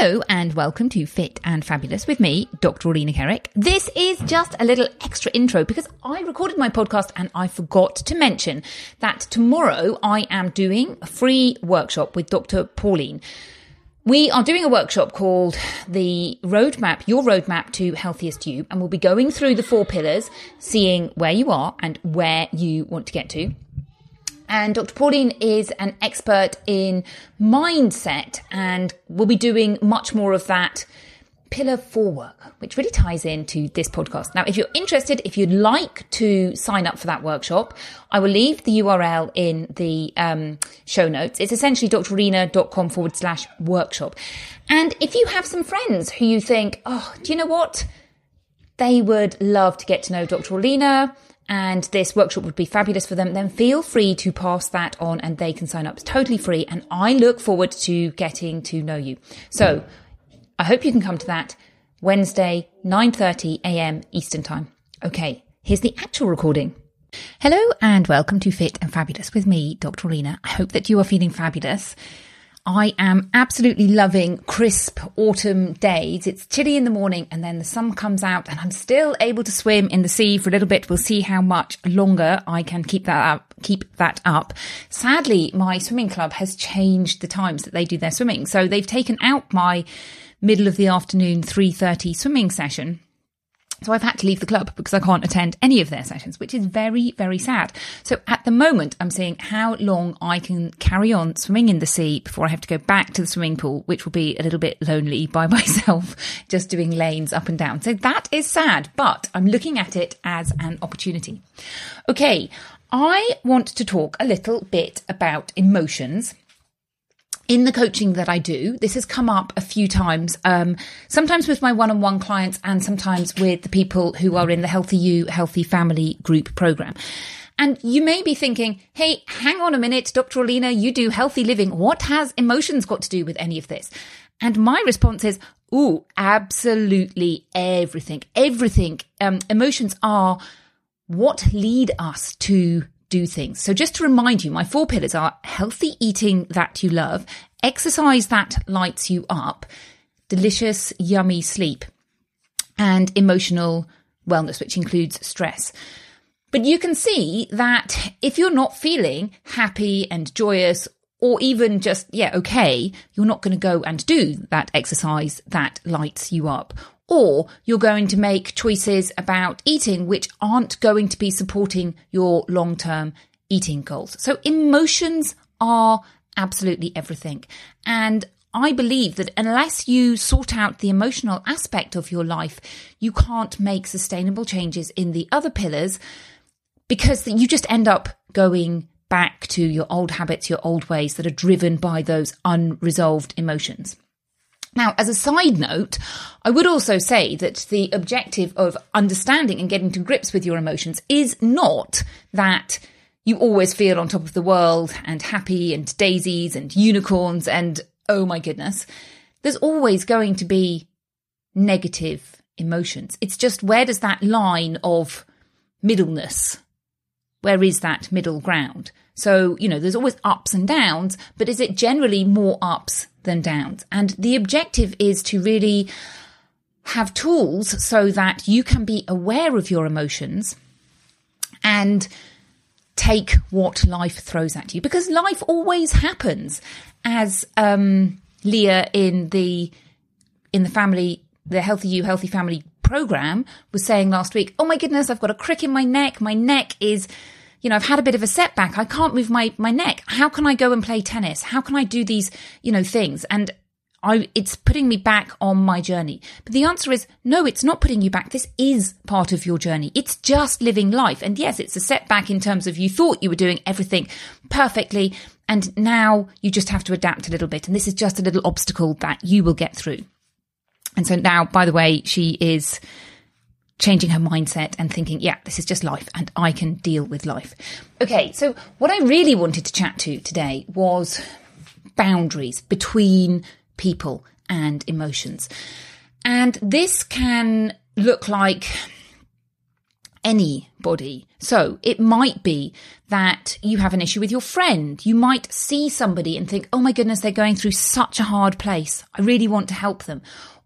Hello and welcome to Fit and Fabulous with me, Dr. Orlena Kerek. This is just a little extra intro because I recorded my podcast and I forgot to mention that tomorrow I am doing a free workshop with Dr. Pauline. We are doing a workshop called the Roadmap, Your Roadmap to Healthiest You, and we'll be going through the four pillars, seeing where you are and where you want to get to. And Dr. Pauline is an expert in mindset and will be doing much more of that pillar four work, which really ties into this podcast. Now, if you're interested, if you'd like to sign up for that workshop, I will leave the URL in the um, show notes. It's essentially drorlena.com forward slash workshop. And if you have some friends who you think, oh, do you know what? They would love to get to know Dr. Orlena and this workshop would be fabulous for them, then feel free to pass that on and they can sign up. It's totally free. And I look forward to getting to know you. So I hope you can come to that Wednesday, 9.30 a.m. Eastern time. Okay. Here's the actual recording. Hello and welcome to Fit and Fabulous with me, Dr. Orlena. I hope that you are feeling fabulous. I am absolutely loving crisp autumn days. It's chilly in the morning and then the sun comes out and I'm still able to swim in the sea for a little bit. We'll see how much longer I can keep that up, keep that up. Sadly, my swimming club has changed the times that they do their swimming. So they've taken out my middle of the afternoon 3:30 swimming session so I've had to leave the club because I can't attend any of their sessions, which is very, very sad. So at the moment, I'm seeing how long I can carry on swimming in the sea before I have to go back to the swimming pool, which will be a little bit lonely by myself, just doing lanes up and down. So that is sad, but I'm looking at it as an opportunity. Okay. I want to talk a little bit about emotions in the coaching that I do, this has come up a few times, um, sometimes with my one on one clients and sometimes with the people who are in the Healthy You, Healthy Family group program. And you may be thinking, hey, hang on a minute, Dr. Orlena, you do healthy living. What has emotions got to do with any of this? And my response is, ooh, absolutely everything. Everything. Um, emotions are what lead us to do things. So just to remind you, my four pillars are healthy eating that you love, exercise that lights you up, delicious, yummy sleep, and emotional wellness, which includes stress. But you can see that if you're not feeling happy and joyous or even just, yeah, okay, you're not going to go and do that exercise that lights you up or you're going to make choices about eating which aren't going to be supporting your long term eating goals. So emotions are absolutely everything. And I believe that unless you sort out the emotional aspect of your life, you can't make sustainable changes in the other pillars because you just end up going back to your old habits, your old ways that are driven by those unresolved emotions. Now, as a side note, I would also say that the objective of understanding and getting to grips with your emotions is not that you always feel on top of the world and happy and daisies and unicorns and oh my goodness. There's always going to be negative emotions. It's just where does that line of middleness, where is that middle ground? So, you know, there's always ups and downs, but is it generally more ups than downs? And the objective is to really have tools so that you can be aware of your emotions and take what life throws at you. Because life always happens. As um, leah in the in the family the healthy you healthy family program was saying last week oh my goodness i've got a crick in my neck. My neck is you know i've had a bit of a setback i can't move my my neck how can i go and play tennis how can i do these you know things and I, it's putting me back on my journey. But the answer is no, it's not putting you back. This is part of your journey. It's just living life. And yes, it's a setback in terms of you thought you were doing everything perfectly. And now you just have to adapt a little bit. And this is just a little obstacle that you will get through. And so now, by the way, she is changing her mindset and thinking, yeah, this is just life and I can deal with life. Okay. So what I really wanted to chat to today was boundaries between people and emotions. And this can look like anybody. So it might be that you have an issue with your friend. You might see somebody and think, oh my goodness, they're going through such a hard place. I really want to help them.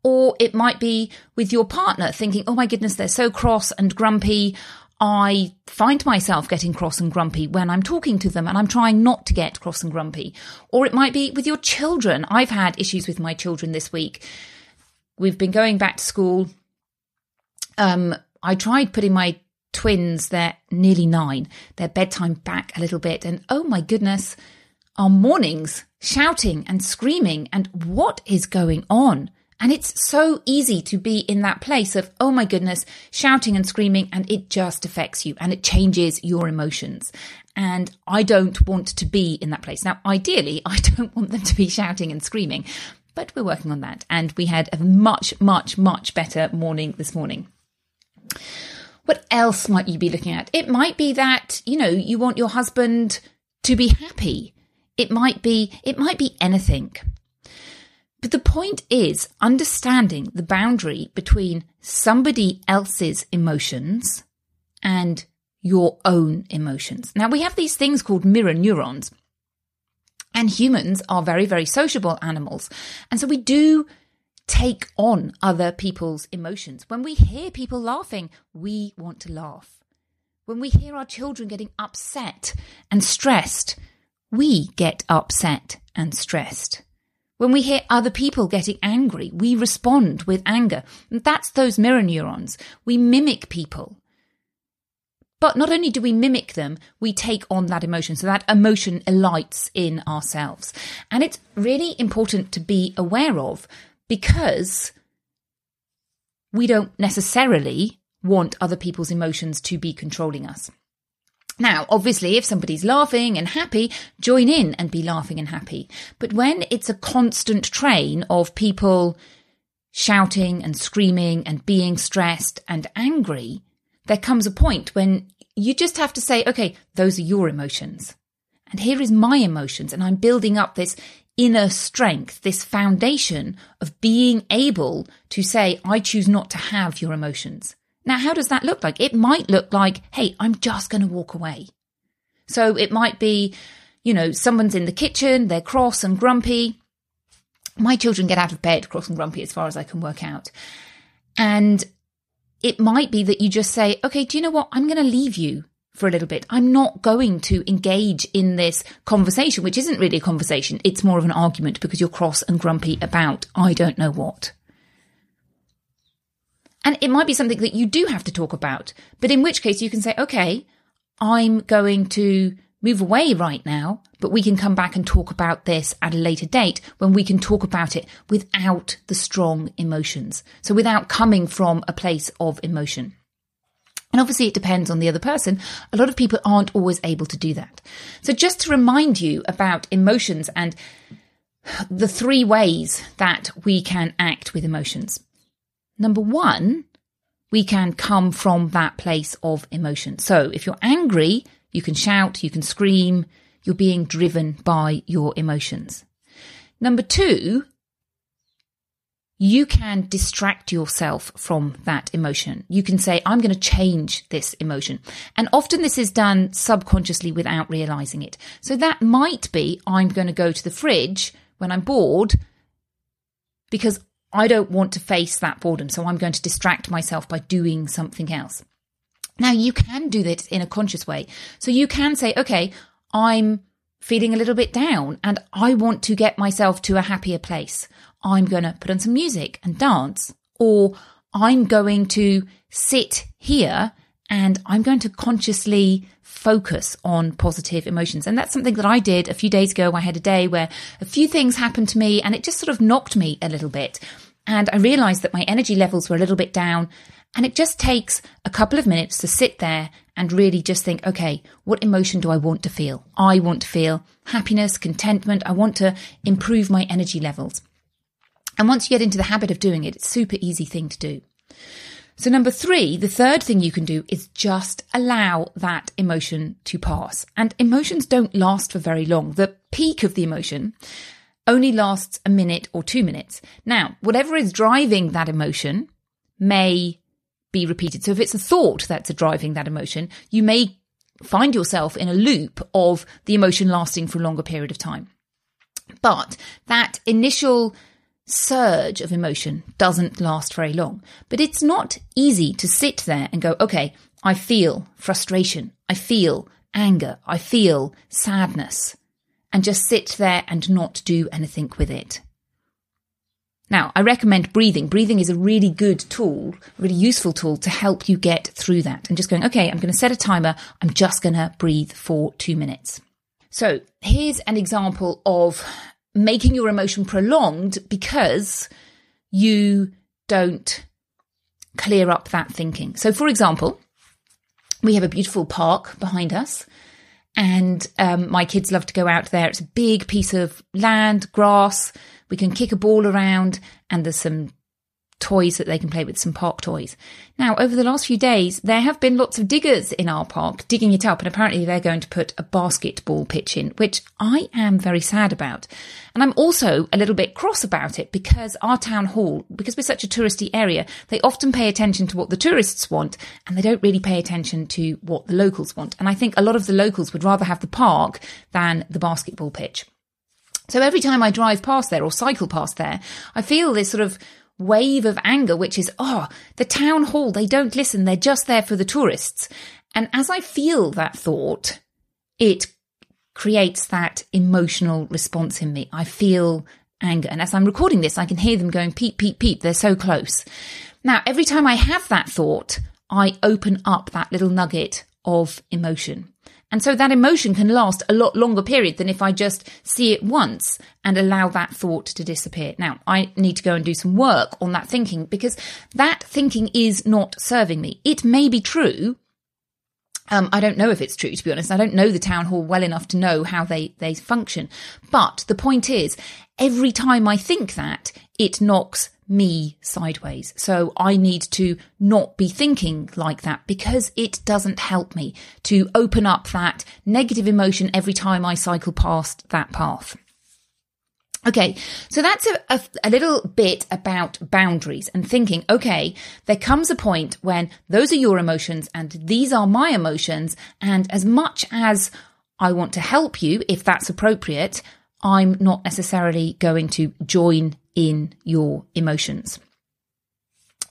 Or it might be with your partner thinking, oh my goodness, they're so cross and grumpy. I find myself getting cross and grumpy when I'm talking to them and I'm trying not to get cross and grumpy. Or it might be with your children. I've had issues with my children this week. We've been going back to school. Um, I tried putting my twins, they're nearly nine, their bedtime back a little bit. And oh my goodness, our mornings shouting and screaming. And what is going on? And it's so easy to be in that place of, oh my goodness, shouting and screaming, and it just affects you and it changes your emotions. And I don't want to be in that place. Now, ideally, I don't want them to be shouting and screaming, but we're working on that. And we had a much, much, much better morning this morning. What else might you be looking at? It might be that, you know, you want your husband to be happy. It might be, it might be anything. But the point is understanding the boundary between somebody else's emotions and your own emotions. Now, we have these things called mirror neurons, and humans are very, very sociable animals. And so we do take on other people's emotions. When we hear people laughing, we want to laugh. When we hear our children getting upset and stressed, we get upset and stressed. When we hear other people getting angry, we respond with anger. And that's those mirror neurons. We mimic people. But not only do we mimic them, we take on that emotion. So that emotion alights in ourselves. And it's really important to be aware of because we don't necessarily want other people's emotions to be controlling us. Now, obviously, if somebody's laughing and happy, join in and be laughing and happy. But when it's a constant train of people shouting and screaming and being stressed and angry, there comes a point when you just have to say, okay, those are your emotions. And here is my emotions. And I'm building up this inner strength, this foundation of being able to say, I choose not to have your emotions. Now, how does that look like? It might look like, hey, I'm just going to walk away. So it might be, you know, someone's in the kitchen, they're cross and grumpy. My children get out of bed cross and grumpy as far as I can work out. And it might be that you just say, okay, do you know what? I'm going to leave you for a little bit. I'm not going to engage in this conversation, which isn't really a conversation. It's more of an argument because you're cross and grumpy about I don't know what. And it might be something that you do have to talk about, but in which case you can say, okay, I'm going to move away right now, but we can come back and talk about this at a later date when we can talk about it without the strong emotions. So without coming from a place of emotion. And obviously it depends on the other person. A lot of people aren't always able to do that. So just to remind you about emotions and the three ways that we can act with emotions. Number one, we can come from that place of emotion. So if you're angry, you can shout, you can scream, you're being driven by your emotions. Number two, you can distract yourself from that emotion. You can say, I'm going to change this emotion. And often this is done subconsciously without realizing it. So that might be, I'm going to go to the fridge when I'm bored because I don't want to face that boredom. So I'm going to distract myself by doing something else. Now you can do this in a conscious way. So you can say, okay, I'm feeling a little bit down and I want to get myself to a happier place. I'm going to put on some music and dance or I'm going to sit here and I'm going to consciously focus on positive emotions. And that's something that I did a few days ago. I had a day where a few things happened to me and it just sort of knocked me a little bit. And I realized that my energy levels were a little bit down. And it just takes a couple of minutes to sit there and really just think, okay, what emotion do I want to feel? I want to feel happiness, contentment. I want to improve my energy levels. And once you get into the habit of doing it, it's a super easy thing to do. So number three, the third thing you can do is just allow that emotion to pass. And emotions don't last for very long. The peak of the emotion only lasts a minute or two minutes. Now, whatever is driving that emotion may be repeated. So if it's a thought that's driving that emotion, you may find yourself in a loop of the emotion lasting for a longer period of time. But that initial surge of emotion doesn't last very long. But it's not easy to sit there and go, okay, I feel frustration. I feel anger. I feel sadness and just sit there and not do anything with it. Now, I recommend breathing. Breathing is a really good tool, really useful tool to help you get through that. And just going, okay, I'm going to set a timer. I'm just going to breathe for two minutes. So here's an example of making your emotion prolonged because you don't clear up that thinking. So, for example, we have a beautiful park behind us and um, my kids love to go out there. It's a big piece of land, grass. We can kick a ball around, and there's some toys that they can play with, some park toys. Now, over the last few days, there have been lots of diggers in our park digging it up, and apparently they're going to put a basketball pitch in, which I am very sad about. And I'm also a little bit cross about it because our town hall, because we're such a touristy area, they often pay attention to what the tourists want and they don't really pay attention to what the locals want. And I think a lot of the locals would rather have the park than the basketball pitch. So every time I drive past there or cycle past there, I feel this sort of wave of anger, which is, oh, the town hall, they don't listen. They're just there for the tourists. And as I feel that thought, it creates that emotional response in me. I feel anger. And as I'm recording this, I can hear them going peep, peep, peep. They're so close. Now, every time I have that thought, I open up that little nugget of emotion. And so that emotion can last a lot longer period than if I just see it once and allow that thought to disappear. Now, I need to go and do some work on that thinking because that thinking is not serving me. It may be true. Um, I don't know if it's true, to be honest. I don't know the town hall well enough to know how they, they function. But the point is, every time I think that, it knocks me sideways. So I need to not be thinking like that because it doesn't help me to open up that negative emotion every time I cycle past that path. Okay, so that's a, a, a, little bit about boundaries and thinking, okay, there comes a point when those are your emotions and these are my emotions. And as much as I want to help you, if that's appropriate, I'm not necessarily going to join in your emotions.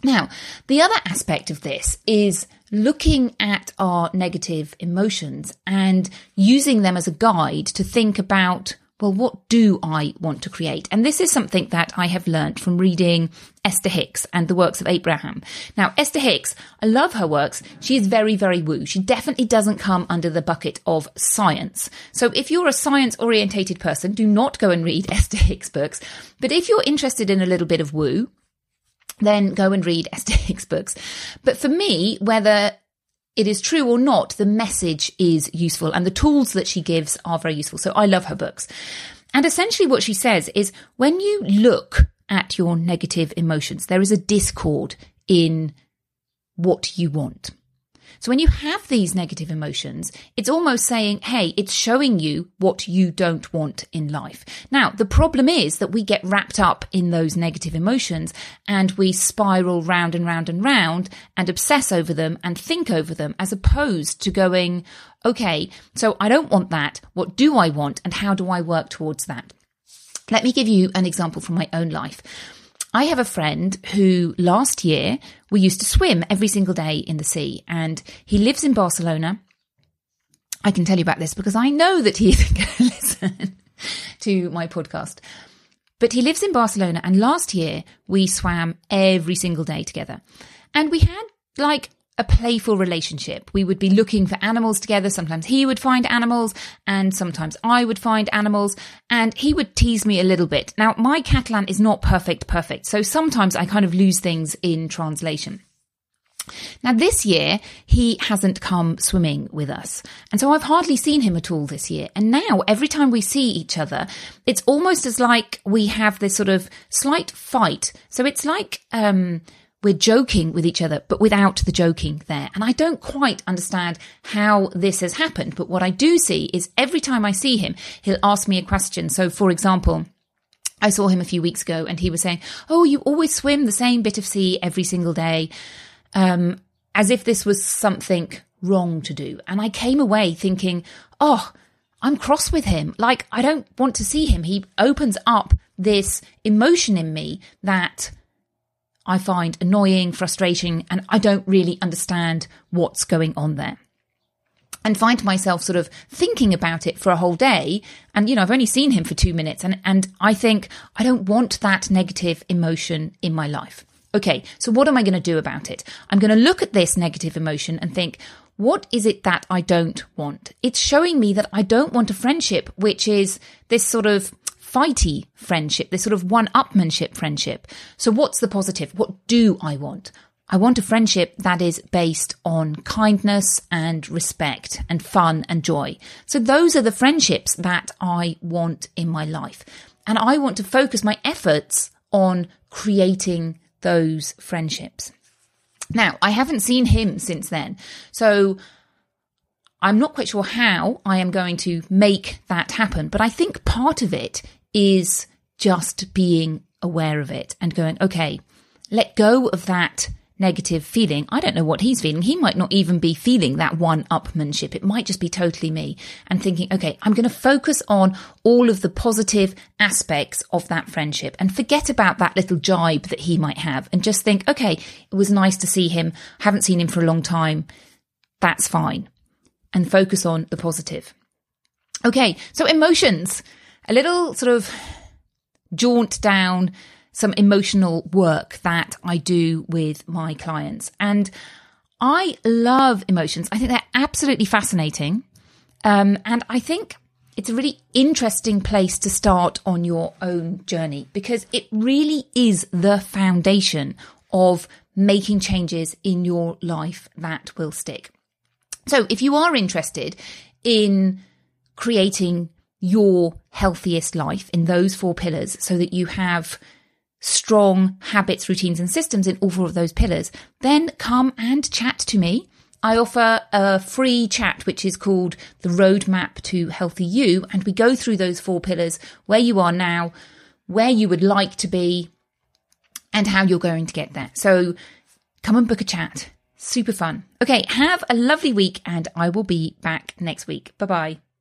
Now, the other aspect of this is looking at our negative emotions and using them as a guide to think about well, what do I want to create? And this is something that I have learned from reading Esther Hicks and the works of Abraham. Now, Esther Hicks, I love her works. She is very, very woo. She definitely doesn't come under the bucket of science. So if you're a science orientated person, do not go and read Esther Hicks books. But if you're interested in a little bit of woo, then go and read Esther Hicks books. But for me, whether it is true or not, the message is useful and the tools that she gives are very useful. So I love her books. And essentially what she says is when you look at your negative emotions, there is a discord in what you want. So when you have these negative emotions, it's almost saying, Hey, it's showing you what you don't want in life. Now, the problem is that we get wrapped up in those negative emotions and we spiral round and round and round and obsess over them and think over them as opposed to going, okay, so I don't want that. What do I want? And how do I work towards that? Let me give you an example from my own life. I have a friend who last year we used to swim every single day in the sea, and he lives in Barcelona. I can tell you about this because I know that he isn't going to listen to my podcast. But he lives in Barcelona, and last year we swam every single day together. And we had like a playful relationship. We would be looking for animals together. Sometimes he would find animals and sometimes I would find animals and he would tease me a little bit. Now, my Catalan is not perfect, perfect. So sometimes I kind of lose things in translation. Now, this year, he hasn't come swimming with us. And so I've hardly seen him at all this year. And now, every time we see each other, it's almost as like we have this sort of slight fight. So it's like, um, we're joking with each other, but without the joking there. And I don't quite understand how this has happened. But what I do see is every time I see him, he'll ask me a question. So, for example, I saw him a few weeks ago and he was saying, Oh, you always swim the same bit of sea every single day. Um, as if this was something wrong to do. And I came away thinking, Oh, I'm cross with him. Like, I don't want to see him. He opens up this emotion in me that I find annoying, frustrating, and I don't really understand what's going on there. And find myself sort of thinking about it for a whole day. And, you know, I've only seen him for two minutes and, and I think I don't want that negative emotion in my life. Okay. So what am I going to do about it? I'm going to look at this negative emotion and think, what is it that I don't want? It's showing me that I don't want a friendship, which is this sort of fighty friendship, this sort of one upmanship friendship. So what's the positive? What do I want? I want a friendship that is based on kindness and respect and fun and joy. So those are the friendships that I want in my life. And I want to focus my efforts on creating those friendships. Now, I haven't seen him since then. So I'm not quite sure how I am going to make that happen, but I think part of it is just being aware of it and going, okay, let go of that negative feeling. I don't know what he's feeling. He might not even be feeling that one upmanship. It might just be totally me and thinking, okay, I'm going to focus on all of the positive aspects of that friendship and forget about that little jibe that he might have and just think, okay, it was nice to see him. Haven't seen him for a long time. That's fine. And focus on the positive. Okay. So emotions a little sort of jaunt down some emotional work that I do with my clients. And I love emotions. I think they're absolutely fascinating. Um, and I think it's a really interesting place to start on your own journey because it really is the foundation of making changes in your life that will stick. So if you are interested in creating your healthiest life in those four pillars so that you have strong habits, routines, and systems in all four of those pillars, then come and chat to me. I offer a free chat, which is called the Roadmap to Healthy You. And we go through those four pillars where you are now, where you would like to be, and how you're going to get there. So come and book a chat. Super fun. Okay, have a lovely week, and I will be back next week. Bye bye.